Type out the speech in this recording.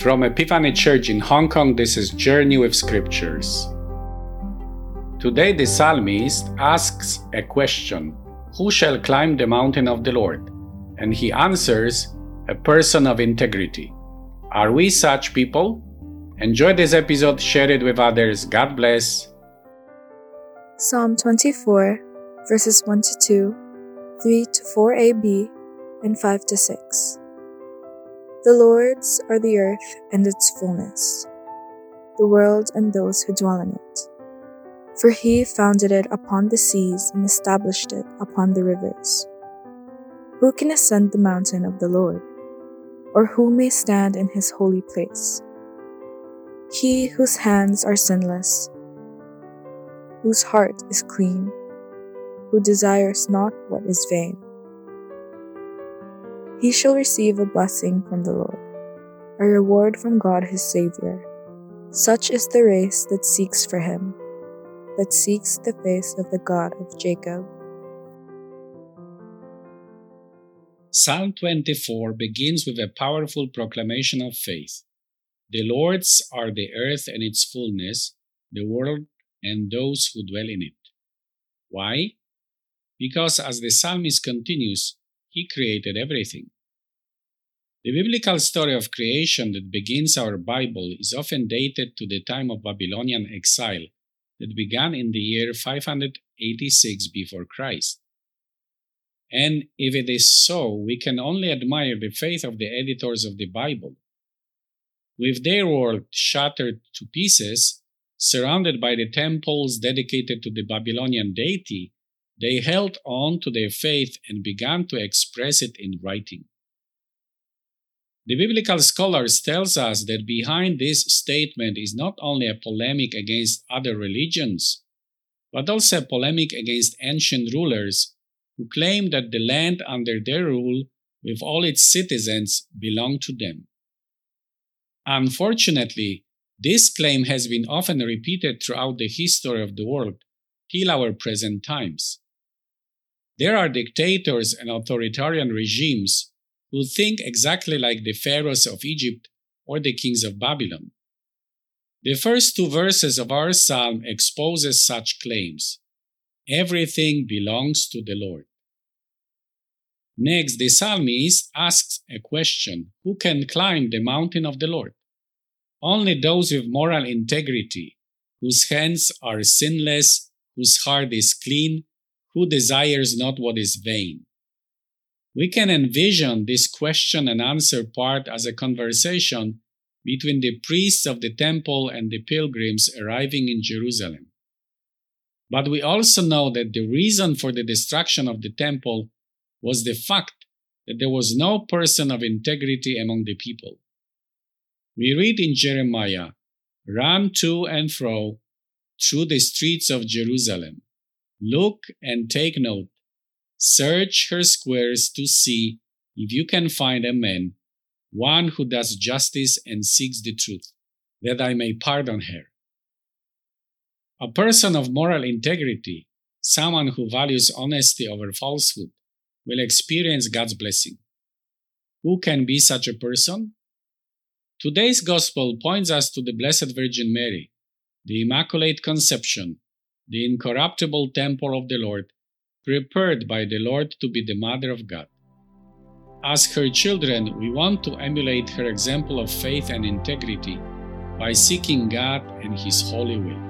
From Epiphany Church in Hong Kong, this is Journey with Scriptures. Today, the psalmist asks a question Who shall climb the mountain of the Lord? And he answers, A person of integrity. Are we such people? Enjoy this episode, share it with others. God bless. Psalm 24, verses 1 to 2, 3 to 4ab, and 5 to 6. The Lord's are the earth and its fullness, the world and those who dwell in it. For he founded it upon the seas and established it upon the rivers. Who can ascend the mountain of the Lord? Or who may stand in his holy place? He whose hands are sinless, whose heart is clean, who desires not what is vain he shall receive a blessing from the Lord, a reward from God his Saviour. Such is the race that seeks for him, that seeks the face of the God of Jacob. Psalm 24 begins with a powerful proclamation of faith. The Lord's are the earth and its fullness, the world and those who dwell in it. Why? Because as the psalmist continues, he created everything. The biblical story of creation that begins our Bible is often dated to the time of Babylonian exile that began in the year 586 before Christ. And if it is so, we can only admire the faith of the editors of the Bible. With their world shattered to pieces, surrounded by the temples dedicated to the Babylonian deity, they held on to their faith and began to express it in writing. The biblical scholars tells us that behind this statement is not only a polemic against other religions, but also a polemic against ancient rulers who claimed that the land under their rule with all its citizens belonged to them. Unfortunately, this claim has been often repeated throughout the history of the world till our present times. There are dictators and authoritarian regimes who think exactly like the pharaohs of Egypt or the kings of Babylon. The first two verses of our psalm exposes such claims. Everything belongs to the Lord. Next, the psalmist asks a question Who can climb the mountain of the Lord? Only those with moral integrity, whose hands are sinless, whose heart is clean, who desires not what is vain. We can envision this question and answer part as a conversation between the priests of the temple and the pilgrims arriving in Jerusalem. But we also know that the reason for the destruction of the temple was the fact that there was no person of integrity among the people. We read in Jeremiah, Run to and fro through the streets of Jerusalem Look and take note. Search her squares to see if you can find a man, one who does justice and seeks the truth, that I may pardon her. A person of moral integrity, someone who values honesty over falsehood, will experience God's blessing. Who can be such a person? Today's Gospel points us to the Blessed Virgin Mary, the Immaculate Conception, the incorruptible temple of the Lord, prepared by the Lord to be the Mother of God. As her children, we want to emulate her example of faith and integrity by seeking God and His holy will.